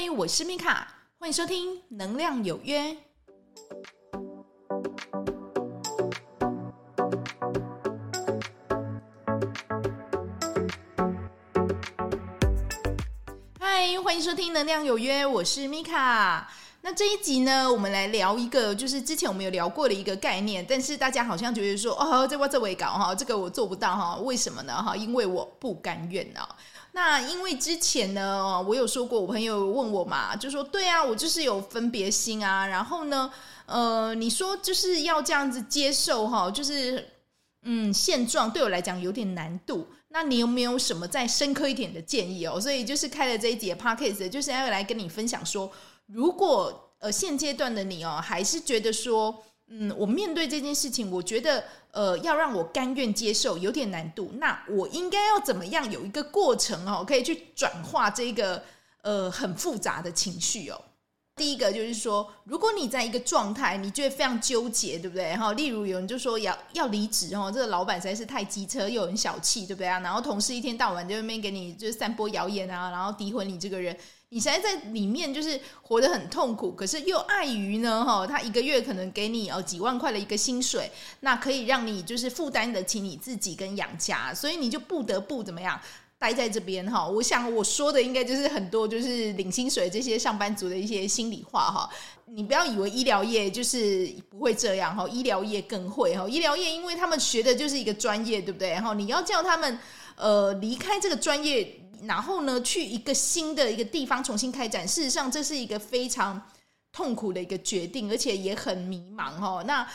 嗨，我是米卡，欢迎收听《能量有约》。嗨，欢迎收听《能量有约》，我是米卡。那这一集呢，我们来聊一个，就是之前我们有聊过的一个概念，但是大家好像觉得说，哦，这我这我搞哈，这个我做不到哈，为什么呢？哈，因为我不甘愿啊。那因为之前呢，我有说过，我朋友问我嘛，就说对啊，我就是有分别心啊，然后呢，呃，你说就是要这样子接受哈，就是嗯，现状对我来讲有点难度。那你有没有什么再深刻一点的建议哦？所以就是开了这一节 podcast，就是要来跟你分享说。如果呃现阶段的你哦，还是觉得说，嗯，我面对这件事情，我觉得呃要让我甘愿接受有点难度，那我应该要怎么样有一个过程哦，可以去转化这个呃很复杂的情绪哦。第一个就是说，如果你在一个状态，你觉得非常纠结，对不对？哈，例如有人就说要要离职哦，这个老板实在是太机车又很小气，对不对啊？然后同事一天到晚在那边给你就是散播谣言啊，然后诋毁你这个人。你现在在里面就是活得很痛苦，可是又碍于呢，哈，他一个月可能给你哦几万块的一个薪水，那可以让你就是负担得起你自己跟养家，所以你就不得不怎么样待在这边哈。我想我说的应该就是很多就是领薪水这些上班族的一些心里话哈。你不要以为医疗业就是不会这样哈，医疗业更会哈。医疗业因为他们学的就是一个专业，对不对？然后你要叫他们呃离开这个专业。然后呢，去一个新的一个地方重新开展，事实上这是一个非常痛苦的一个决定，而且也很迷茫哈。那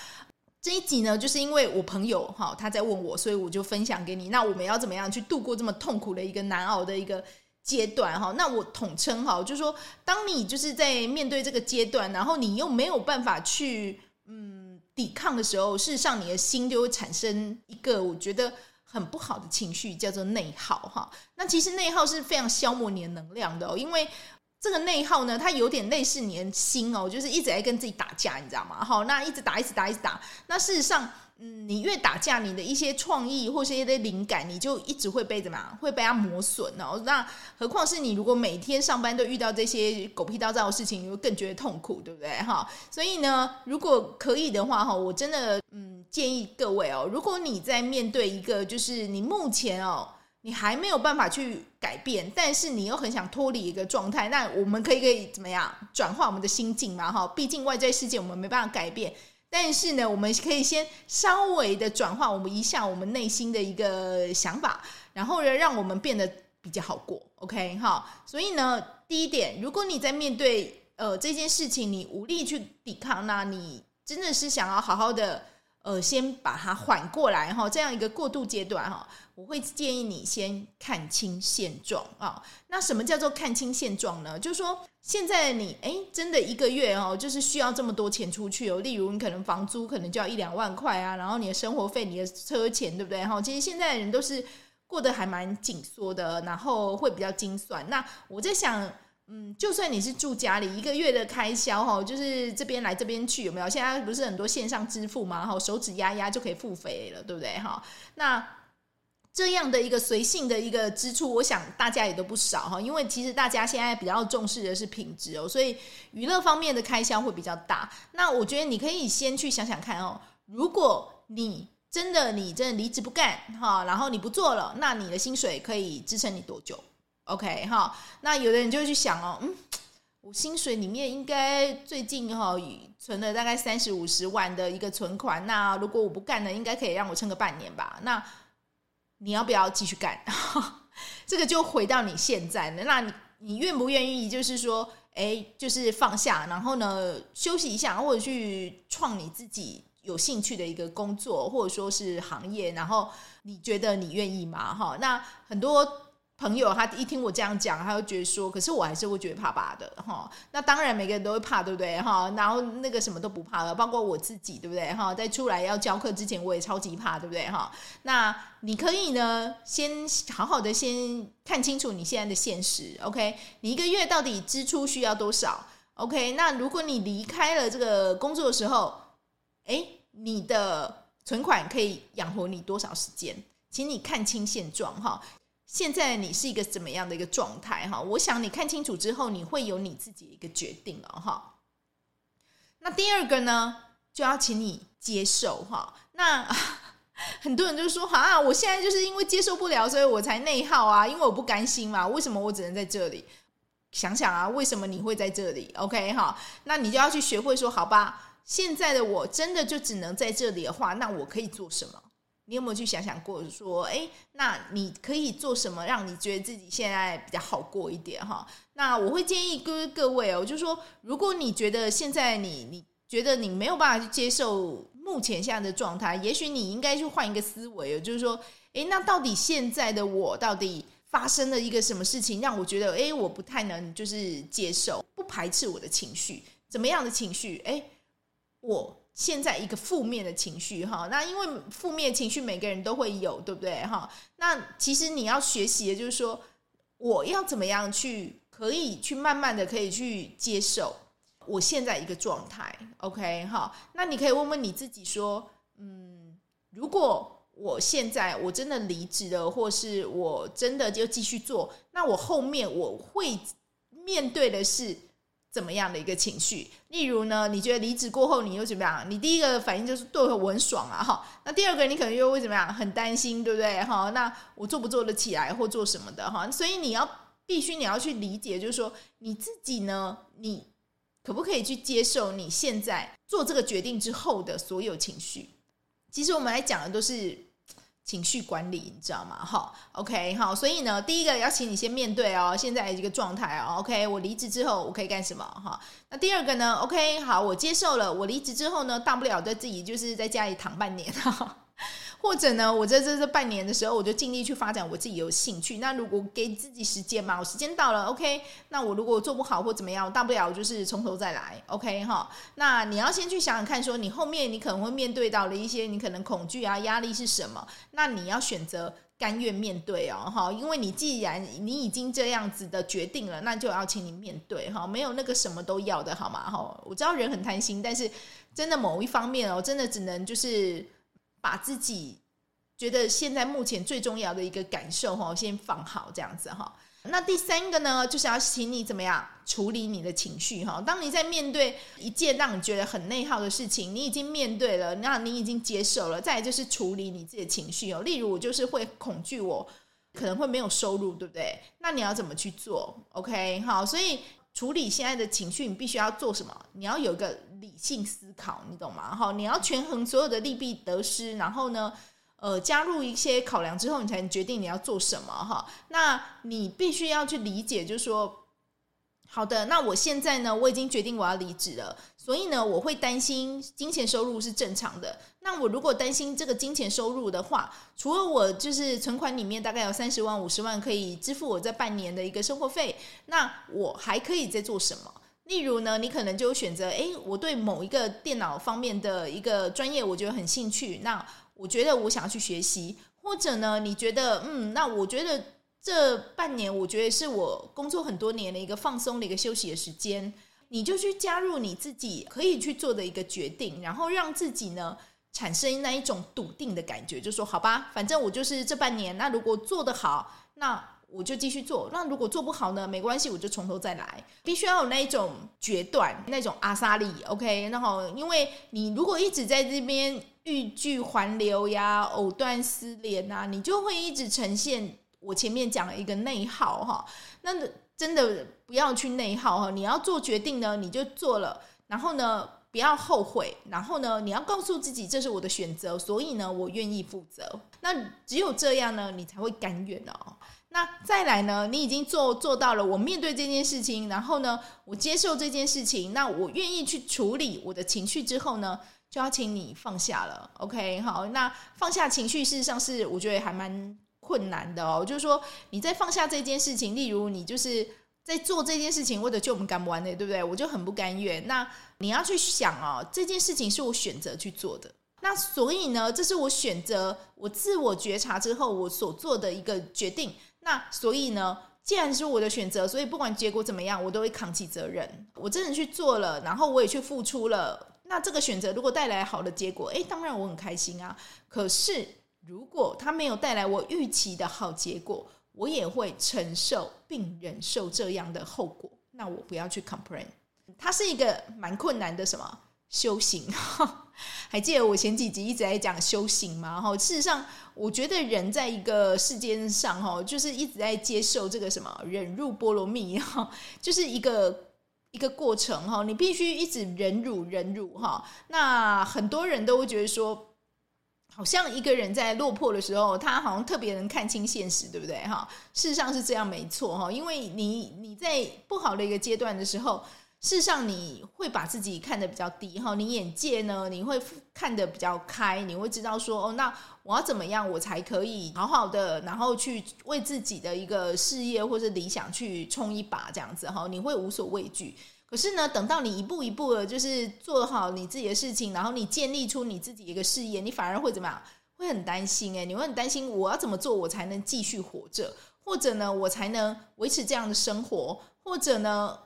这一集呢，就是因为我朋友哈他在问我，所以我就分享给你。那我们要怎么样去度过这么痛苦的一个难熬的一个阶段哈？那我统称哈，就是说，当你就是在面对这个阶段，然后你又没有办法去嗯抵抗的时候，事实上你的心就会产生一个我觉得。很不好的情绪叫做内耗哈，那其实内耗是非常消磨你的能量的哦，因为这个内耗呢，它有点类似你的心哦，就是一直在跟自己打架，你知道吗？好，那一直打，一直打，一直打，那事实上。嗯，你越打架，你的一些创意或是一些灵感，你就一直会被怎么样？会被它磨损哦。那何况是你如果每天上班都遇到这些狗屁倒灶的事情，你会更觉得痛苦，对不对？哈，所以呢，如果可以的话，哈，我真的嗯建议各位哦，如果你在面对一个就是你目前哦，你还没有办法去改变，但是你又很想脱离一个状态，那我们可以可以怎么样转化我们的心境嘛？哈，毕竟外在世界我们没办法改变。但是呢，我们可以先稍微的转化我们一下我们内心的一个想法，然后呢，让我们变得比较好过。OK，哈。所以呢，第一点，如果你在面对呃这件事情，你无力去抵抗，那你真的是想要好好的呃先把它缓过来哈，这样一个过渡阶段哈，我会建议你先看清现状啊。那什么叫做看清现状呢？就是说。现在你哎，真的一个月哦，就是需要这么多钱出去哦。例如，你可能房租可能就要一两万块啊，然后你的生活费、你的车钱，对不对？哈，其实现在的人都是过得还蛮紧缩的，然后会比较精算。那我在想，嗯，就算你是住家里，一个月的开销哈，就是这边来这边去，有没有？现在不是很多线上支付嘛，哈，手指压压就可以付费了，对不对？哈，那。这样的一个随性的一个支出，我想大家也都不少哈，因为其实大家现在比较重视的是品质哦，所以娱乐方面的开销会比较大。那我觉得你可以先去想想看哦，如果你真的你真的离职不干哈，然后你不做了，那你的薪水可以支撑你多久？OK 哈，那有的人就会去想哦，嗯，我薪水里面应该最近哈存了大概三十五十万的一个存款，那如果我不干呢，应该可以让我撑个半年吧？那你要不要继续干？这个就回到你现在呢。那你你愿不愿意？就是说，哎，就是放下，然后呢，休息一下，或者去创你自己有兴趣的一个工作，或者说是行业。然后你觉得你愿意吗？哈，那很多。朋友，他一听我这样讲，他就觉得说，可是我还是会觉得怕怕的哈。那当然，每个人都会怕，对不对哈？然后那个什么都不怕了，包括我自己，对不对哈？在出来要教课之前，我也超级怕，对不对哈？那你可以呢，先好好的先看清楚你现在的现实，OK？你一个月到底支出需要多少？OK？那如果你离开了这个工作的时候，诶，你的存款可以养活你多少时间？请你看清现状哈。现在你是一个怎么样的一个状态哈？我想你看清楚之后，你会有你自己一个决定了哈。那第二个呢，就要请你接受哈。那 很多人就说啊，我现在就是因为接受不了，所以我才内耗啊，因为我不甘心嘛。为什么我只能在这里？想想啊，为什么你会在这里？OK 哈，那你就要去学会说，好吧，现在的我真的就只能在这里的话，那我可以做什么？你有没有去想想过？说，哎，那你可以做什么，让你觉得自己现在比较好过一点？哈，那我会建议各各位哦，就是说，如果你觉得现在你你觉得你没有办法去接受目前现在的状态，也许你应该去换一个思维，就是说，哎，那到底现在的我到底发生了一个什么事情，让我觉得，哎，我不太能就是接受，不排斥我的情绪，怎么样的情绪？哎，我。现在一个负面的情绪哈，那因为负面情绪每个人都会有，对不对哈？那其实你要学习的就是说，我要怎么样去可以去慢慢的可以去接受我现在一个状态，OK 哈？那你可以问问你自己说，嗯，如果我现在我真的离职了，或是我真的就继续做，那我后面我会面对的是。怎么样的一个情绪？例如呢，你觉得离职过后你又怎么样？你第一个反应就是对我很爽啊，哈。那第二个你可能又会怎么样？很担心，对不对？哈，那我做不做得起来或做什么的哈？所以你要必须你要去理解，就是说你自己呢，你可不可以去接受你现在做这个决定之后的所有情绪？其实我们来讲的都是。情绪管理，你知道吗？哈，OK，好，所以呢，第一个要请你先面对哦，现在这个状态哦，OK，我离职之后我可以干什么？哈，那第二个呢？OK，好，我接受了，我离职之后呢，大不了在自己就是在家里躺半年哈。或者呢，我在这这半年的时候，我就尽力去发展我自己有兴趣。那如果给自己时间嘛，我时间到了，OK。那我如果做不好或怎么样，大不了就是从头再来，OK 哈。那你要先去想想看，说你后面你可能会面对到的一些你可能恐惧啊、压力是什么？那你要选择甘愿面对哦，哈。因为你既然你已经这样子的决定了，那就要请你面对哈。没有那个什么都要的好吗？哈。我知道人很贪心，但是真的某一方面哦，真的只能就是。把自己觉得现在目前最重要的一个感受哈，先放好这样子哈。那第三个呢，就是要请你怎么样处理你的情绪哈。当你在面对一件让你觉得很内耗的事情，你已经面对了，那你已经接受了。再来就是处理你自己的情绪哦。例如，我就是会恐惧，我可能会没有收入，对不对？那你要怎么去做？OK，好，所以。处理现在的情绪，你必须要做什么？你要有一个理性思考，你懂吗？哈，你要权衡所有的利弊得失，然后呢，呃，加入一些考量之后，你才能决定你要做什么。哈，那你必须要去理解，就是说。好的，那我现在呢，我已经决定我要离职了，所以呢，我会担心金钱收入是正常的。那我如果担心这个金钱收入的话，除了我就是存款里面大概有三十万、五十万可以支付我这半年的一个生活费，那我还可以再做什么？例如呢，你可能就选择，诶，我对某一个电脑方面的一个专业，我觉得很兴趣，那我觉得我想要去学习，或者呢，你觉得，嗯，那我觉得。这半年，我觉得是我工作很多年的一个放松的一个休息的时间，你就去加入你自己可以去做的一个决定，然后让自己呢产生那一种笃定的感觉，就说好吧，反正我就是这半年，那如果做得好，那我就继续做；那如果做不好呢，没关系，我就从头再来。必须要有那一种决断，那种阿萨利，OK。然后，因为你如果一直在这边欲拒还留呀，藕断丝连啊，你就会一直呈现。我前面讲了一个内耗哈，那真的不要去内耗哈。你要做决定呢，你就做了，然后呢，不要后悔，然后呢，你要告诉自己这是我的选择，所以呢，我愿意负责。那只有这样呢，你才会甘愿哦。那再来呢，你已经做做到了，我面对这件事情，然后呢，我接受这件事情，那我愿意去处理我的情绪之后呢，就要请你放下了。OK，好，那放下情绪，事实上是我觉得还蛮。困难的哦，就是说你在放下这件事情，例如你就是在做这件事情，或者就我们干不完的，对不对？我就很不甘愿。那你要去想哦，这件事情是我选择去做的，那所以呢，这是我选择，我自我觉察之后我所做的一个决定。那所以呢，既然是我的选择，所以不管结果怎么样，我都会扛起责任。我真的去做了，然后我也去付出了。那这个选择如果带来好的结果，诶，当然我很开心啊。可是。如果他没有带来我预期的好结果，我也会承受并忍受这样的后果。那我不要去 complain，它是一个蛮困难的什么修行？还记得我前几集一直在讲修行吗？哈，事实上，我觉得人在一个世间上，哈，就是一直在接受这个什么忍辱波罗蜜，哈，就是一个一个过程，哈，你必须一直忍辱忍辱，哈。那很多人都会觉得说。好像一个人在落魄的时候，他好像特别能看清现实，对不对？哈，事实上是这样，没错哈。因为你你在不好的一个阶段的时候，事实上你会把自己看得比较低哈。你眼界呢，你会看得比较开，你会知道说，哦，那我要怎么样，我才可以好好的，然后去为自己的一个事业或者理想去冲一把，这样子哈，你会无所畏惧。可是呢，等到你一步一步的，就是做好你自己的事情，然后你建立出你自己一个事业，你反而会怎么样？会很担心诶，你会很担心，我要怎么做，我才能继续活着，或者呢，我才能维持这样的生活，或者呢，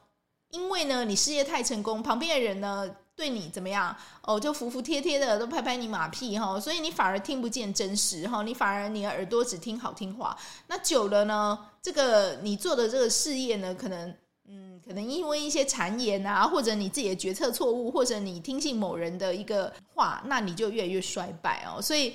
因为呢，你事业太成功，旁边的人呢对你怎么样？哦，就服服帖帖的，都拍拍你马屁哈，所以你反而听不见真实哈，你反而你的耳朵只听好听话，那久了呢，这个你做的这个事业呢，可能。嗯，可能因为一些谗言啊，或者你自己的决策错误，或者你听信某人的一个话，那你就越来越衰败哦。所以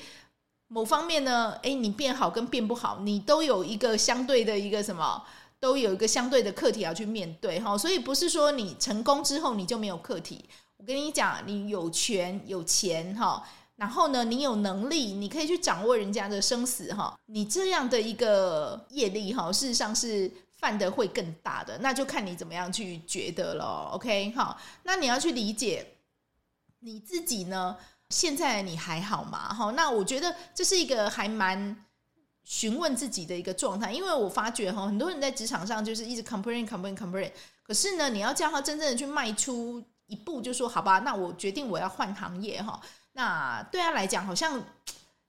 某方面呢，诶，你变好跟变不好，你都有一个相对的一个什么，都有一个相对的课题要去面对哈。所以不是说你成功之后你就没有课题。我跟你讲，你有权有钱哈，然后呢，你有能力，你可以去掌握人家的生死哈。你这样的一个业力哈，事实上是。犯的会更大的，那就看你怎么样去觉得了。OK，好，那你要去理解你自己呢？现在你还好吗？哈，那我觉得这是一个还蛮询问自己的一个状态，因为我发觉哈，很多人在职场上就是一直 complain complain complain，可是呢，你要叫他真正的去迈出一步，就说好吧，那我决定我要换行业哈。那对他来讲，好像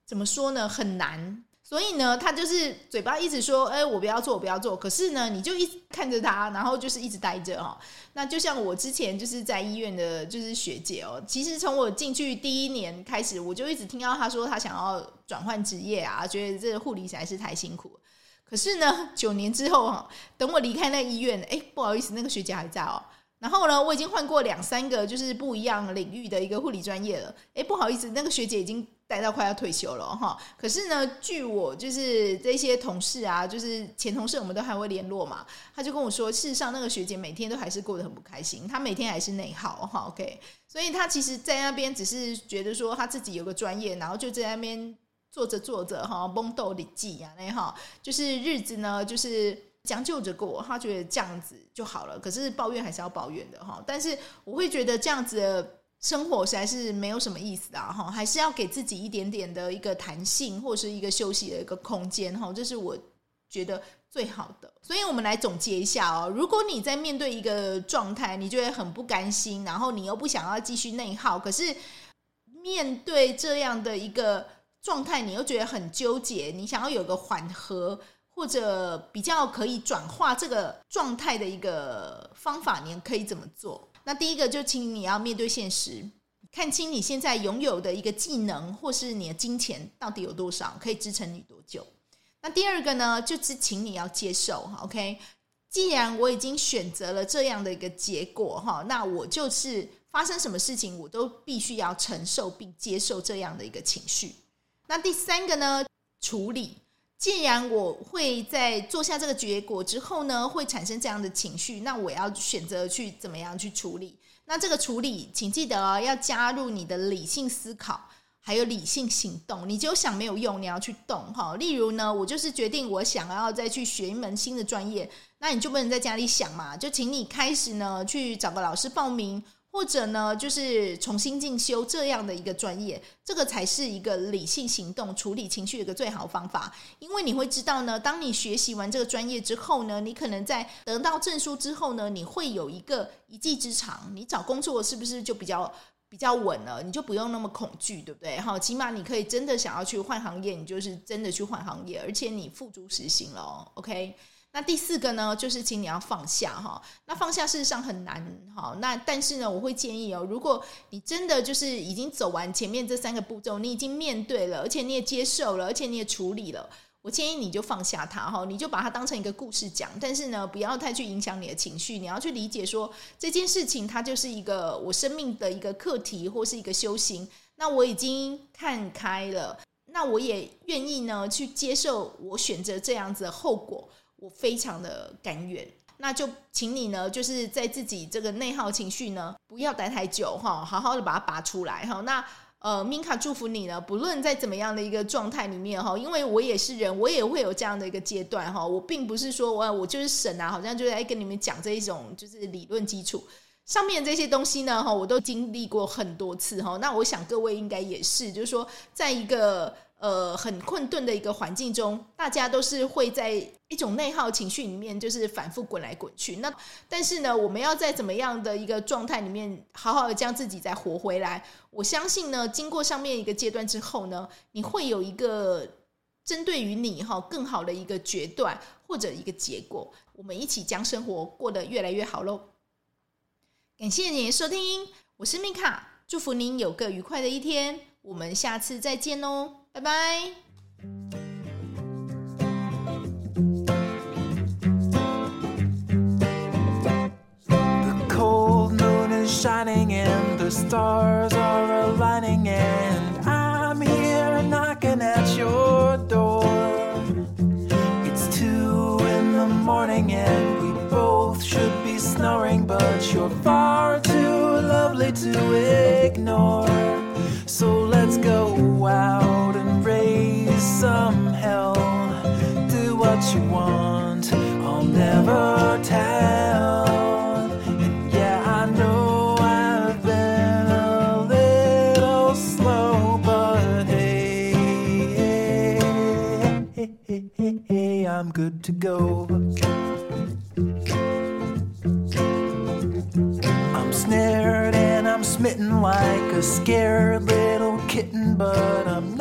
怎么说呢？很难。所以呢，他就是嘴巴一直说：“哎，我不要做，我不要做。”可是呢，你就一直看着他，然后就是一直待着哦。那就像我之前就是在医院的，就是学姐哦。其实从我进去第一年开始，我就一直听到他说他想要转换职业啊，觉得这护理实在是太辛苦。可是呢，九年之后哈，等我离开那医院，哎，不好意思，那个学姐还在哦。然后呢，我已经换过两三个就是不一样领域的一个护理专业了。哎，不好意思，那个学姐已经。待到快要退休了哈，可是呢，据我就是这些同事啊，就是前同事，我们都还会联络嘛。他就跟我说，事实上那个学姐每天都还是过得很不开心，她每天还是内耗哈。OK，所以她其实，在那边只是觉得说，她自己有个专业，然后就在那边做着做着哈，蒙豆里记啊那哈，就是日子呢，就是将就着过。他觉得这样子就好了，可是抱怨还是要抱怨的哈。但是我会觉得这样子的。生活实在是没有什么意思的哈，还是要给自己一点点的一个弹性，或是一个休息的一个空间哈，这是我觉得最好的。所以我们来总结一下哦，如果你在面对一个状态，你觉得很不甘心，然后你又不想要继续内耗，可是面对这样的一个状态，你又觉得很纠结，你想要有个缓和或者比较可以转化这个状态的一个方法，你可以怎么做？那第一个就请你要面对现实，看清你现在拥有的一个技能或是你的金钱到底有多少，可以支撑你多久。那第二个呢，就是请你要接受，OK？既然我已经选择了这样的一个结果，哈，那我就是发生什么事情，我都必须要承受并接受这样的一个情绪。那第三个呢，处理。既然我会在做下这个结果之后呢，会产生这样的情绪，那我要选择去怎么样去处理？那这个处理，请记得哦，要加入你的理性思考，还有理性行动。你只有想没有用，你要去动哈。例如呢，我就是决定我想要再去学一门新的专业，那你就不能在家里想嘛，就请你开始呢去找个老师报名。或者呢，就是重新进修这样的一个专业，这个才是一个理性行动、处理情绪的一个最好方法。因为你会知道呢，当你学习完这个专业之后呢，你可能在得到证书之后呢，你会有一个一技之长。你找工作是不是就比较比较稳了？你就不用那么恐惧，对不对？好，起码你可以真的想要去换行业，你就是真的去换行业，而且你付诸实行了。OK。那第四个呢，就是请你要放下哈。那放下事实上很难哈。那但是呢，我会建议哦，如果你真的就是已经走完前面这三个步骤，你已经面对了，而且你也接受了，而且你也处理了，我建议你就放下它哈，你就把它当成一个故事讲，但是呢，不要太去影响你的情绪。你要去理解说这件事情它就是一个我生命的一个课题或是一个修行。那我已经看开了，那我也愿意呢去接受我选择这样子的后果，我非常的甘愿。那就请你呢，就是在自己这个内耗情绪呢，不要待太久哈，好好的把它拔出来哈。那。呃，Minka 祝福你呢，不论在怎么样的一个状态里面哈，因为我也是人，我也会有这样的一个阶段哈。我并不是说我我就是神啊，好像就在跟你们讲这一种就是理论基础上面这些东西呢哈，我都经历过很多次哈。那我想各位应该也是，就是说在一个。呃，很困顿的一个环境中，大家都是会在一种内耗情绪里面，就是反复滚来滚去。那但是呢，我们要在怎么样的一个状态里面，好好的将自己再活回来。我相信呢，经过上面一个阶段之后呢，你会有一个针对于你哈更好的一个决断或者一个结果。我们一起将生活过得越来越好喽！感谢您收听，我是米卡，祝福您有个愉快的一天。我们下次再见哦。拜拜。Go. I'm snared and I'm smitten like a scared little kitten, but I'm